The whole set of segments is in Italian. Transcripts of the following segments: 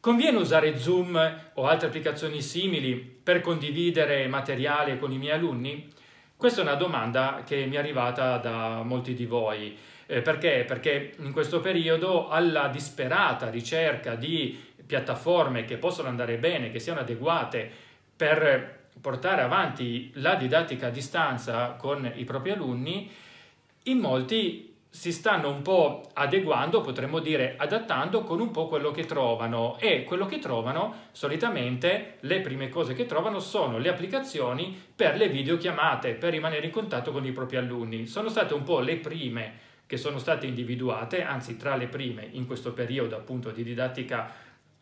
Conviene usare Zoom o altre applicazioni simili per condividere materiale con i miei alunni? Questa è una domanda che mi è arrivata da molti di voi. Eh, perché? Perché in questo periodo alla disperata ricerca di piattaforme che possono andare bene, che siano adeguate per portare avanti la didattica a distanza con i propri alunni, in molti si stanno un po' adeguando, potremmo dire adattando con un po' quello che trovano e quello che trovano solitamente le prime cose che trovano sono le applicazioni per le videochiamate, per rimanere in contatto con i propri alunni. Sono state un po' le prime che sono state individuate, anzi tra le prime in questo periodo appunto di didattica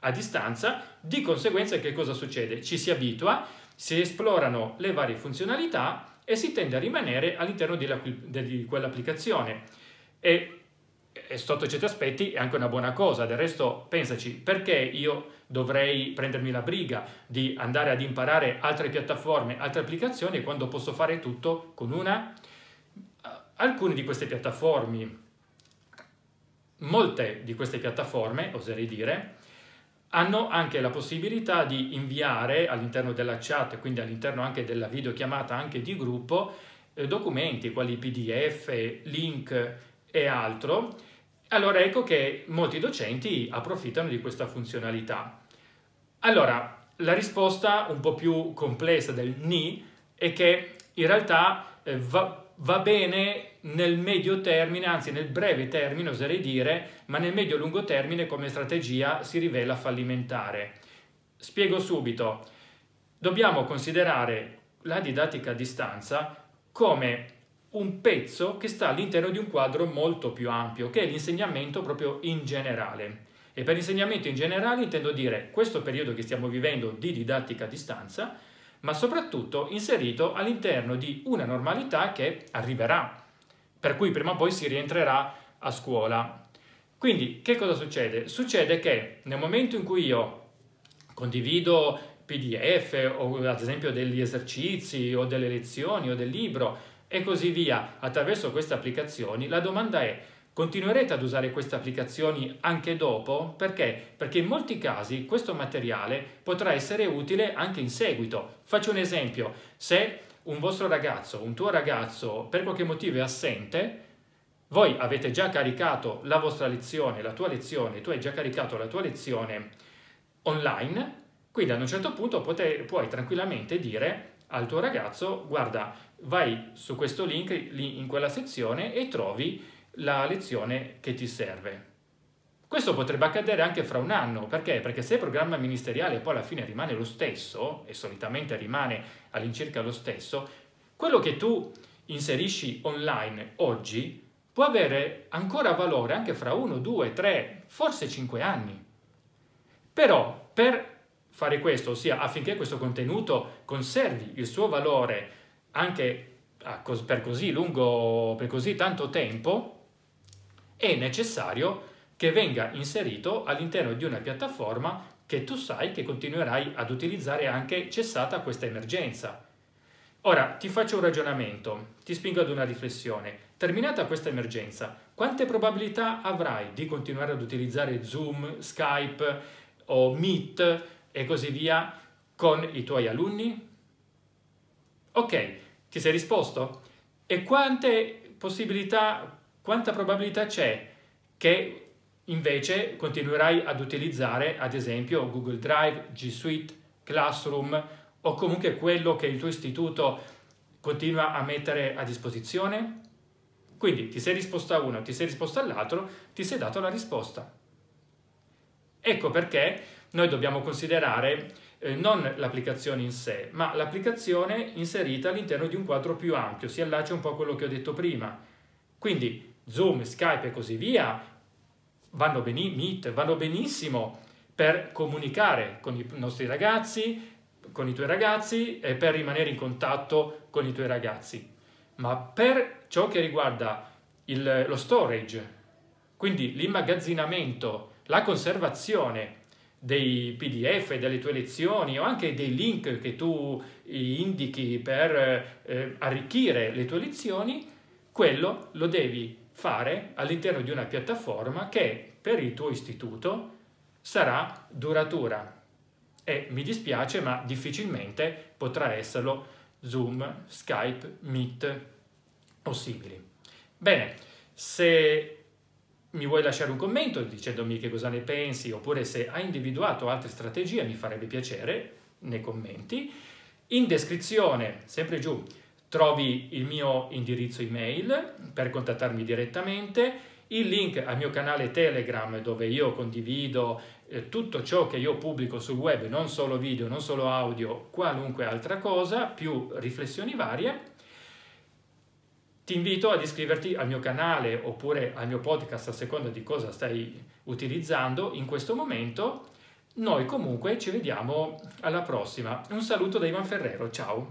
a distanza, di conseguenza che cosa succede? Ci si abitua, si esplorano le varie funzionalità e si tende a rimanere all'interno di quell'applicazione e, e sotto certi aspetti è anche una buona cosa. Del resto, pensaci, perché io dovrei prendermi la briga di andare ad imparare altre piattaforme, altre applicazioni, quando posso fare tutto con una? Alcune di queste piattaforme, molte di queste piattaforme, oserei dire, hanno anche la possibilità di inviare all'interno della chat, quindi all'interno anche della videochiamata anche di gruppo, eh, documenti quali PDF, link e altro, allora ecco che molti docenti approfittano di questa funzionalità. Allora, la risposta un po' più complessa del ni è che in realtà eh, va, va bene nel medio termine, anzi nel breve termine oserei dire, ma nel medio-lungo termine come strategia si rivela fallimentare. Spiego subito. Dobbiamo considerare la didattica a distanza come un pezzo che sta all'interno di un quadro molto più ampio, che è l'insegnamento proprio in generale. E per insegnamento in generale intendo dire questo periodo che stiamo vivendo di didattica a distanza, ma soprattutto inserito all'interno di una normalità che arriverà, per cui prima o poi si rientrerà a scuola. Quindi che cosa succede? Succede che nel momento in cui io condivido PDF o ad esempio degli esercizi o delle lezioni o del libro e così via attraverso queste applicazioni, la domanda è continuerete ad usare queste applicazioni anche dopo? Perché? Perché in molti casi questo materiale potrà essere utile anche in seguito. Faccio un esempio, se un vostro ragazzo, un tuo ragazzo per qualche motivo è assente, voi avete già caricato la vostra lezione, la tua lezione, tu hai già caricato la tua lezione online, quindi ad un certo punto puoi tranquillamente dire al tuo ragazzo, guarda, vai su questo link lì in quella sezione e trovi la lezione che ti serve. Questo potrebbe accadere anche fra un anno, perché? Perché se il programma ministeriale poi alla fine rimane lo stesso, e solitamente rimane all'incirca lo stesso, quello che tu inserisci online oggi può avere ancora valore anche fra uno, due, tre, forse cinque anni. Però per fare questo, ossia affinché questo contenuto conservi il suo valore anche per così lungo, per così tanto tempo, è necessario che venga inserito all'interno di una piattaforma che tu sai che continuerai ad utilizzare anche cessata questa emergenza. Ora ti faccio un ragionamento, ti spingo ad una riflessione. Terminata questa emergenza, quante probabilità avrai di continuare ad utilizzare Zoom, Skype o Meet e così via con i tuoi alunni? Ok, ti sei risposto? E quante possibilità, quanta probabilità c'è che invece continuerai ad utilizzare ad esempio Google Drive, G Suite, Classroom o comunque quello che il tuo istituto continua a mettere a disposizione? Quindi ti sei risposto a uno, ti sei risposto all'altro, ti sei dato la risposta. Ecco perché noi dobbiamo considerare eh, non l'applicazione in sé, ma l'applicazione inserita all'interno di un quadro più ampio, si allaccia un po' a quello che ho detto prima. Quindi Zoom, Skype e così via vanno, beni- Meet, vanno benissimo per comunicare con i nostri ragazzi, con i tuoi ragazzi e per rimanere in contatto con i tuoi ragazzi. Ma per ciò che riguarda il, lo storage, quindi l'immagazzinamento, la conservazione dei PDF delle tue lezioni o anche dei link che tu indichi per eh, arricchire le tue lezioni, quello lo devi fare all'interno di una piattaforma che per il tuo istituto sarà duratura e mi dispiace ma difficilmente potrà esserlo Zoom, Skype, Meet o simili. Bene, se mi vuoi lasciare un commento dicendomi che cosa ne pensi oppure se hai individuato altre strategie mi farebbe piacere nei commenti. In descrizione, sempre giù, trovi il mio indirizzo email per contattarmi direttamente, il link al mio canale Telegram dove io condivido eh, tutto ciò che io pubblico sul web, non solo video, non solo audio, qualunque altra cosa, più riflessioni varie. Ti invito ad iscriverti al mio canale oppure al mio podcast a seconda di cosa stai utilizzando in questo momento. Noi comunque ci vediamo alla prossima. Un saluto da Ivan Ferrero, ciao!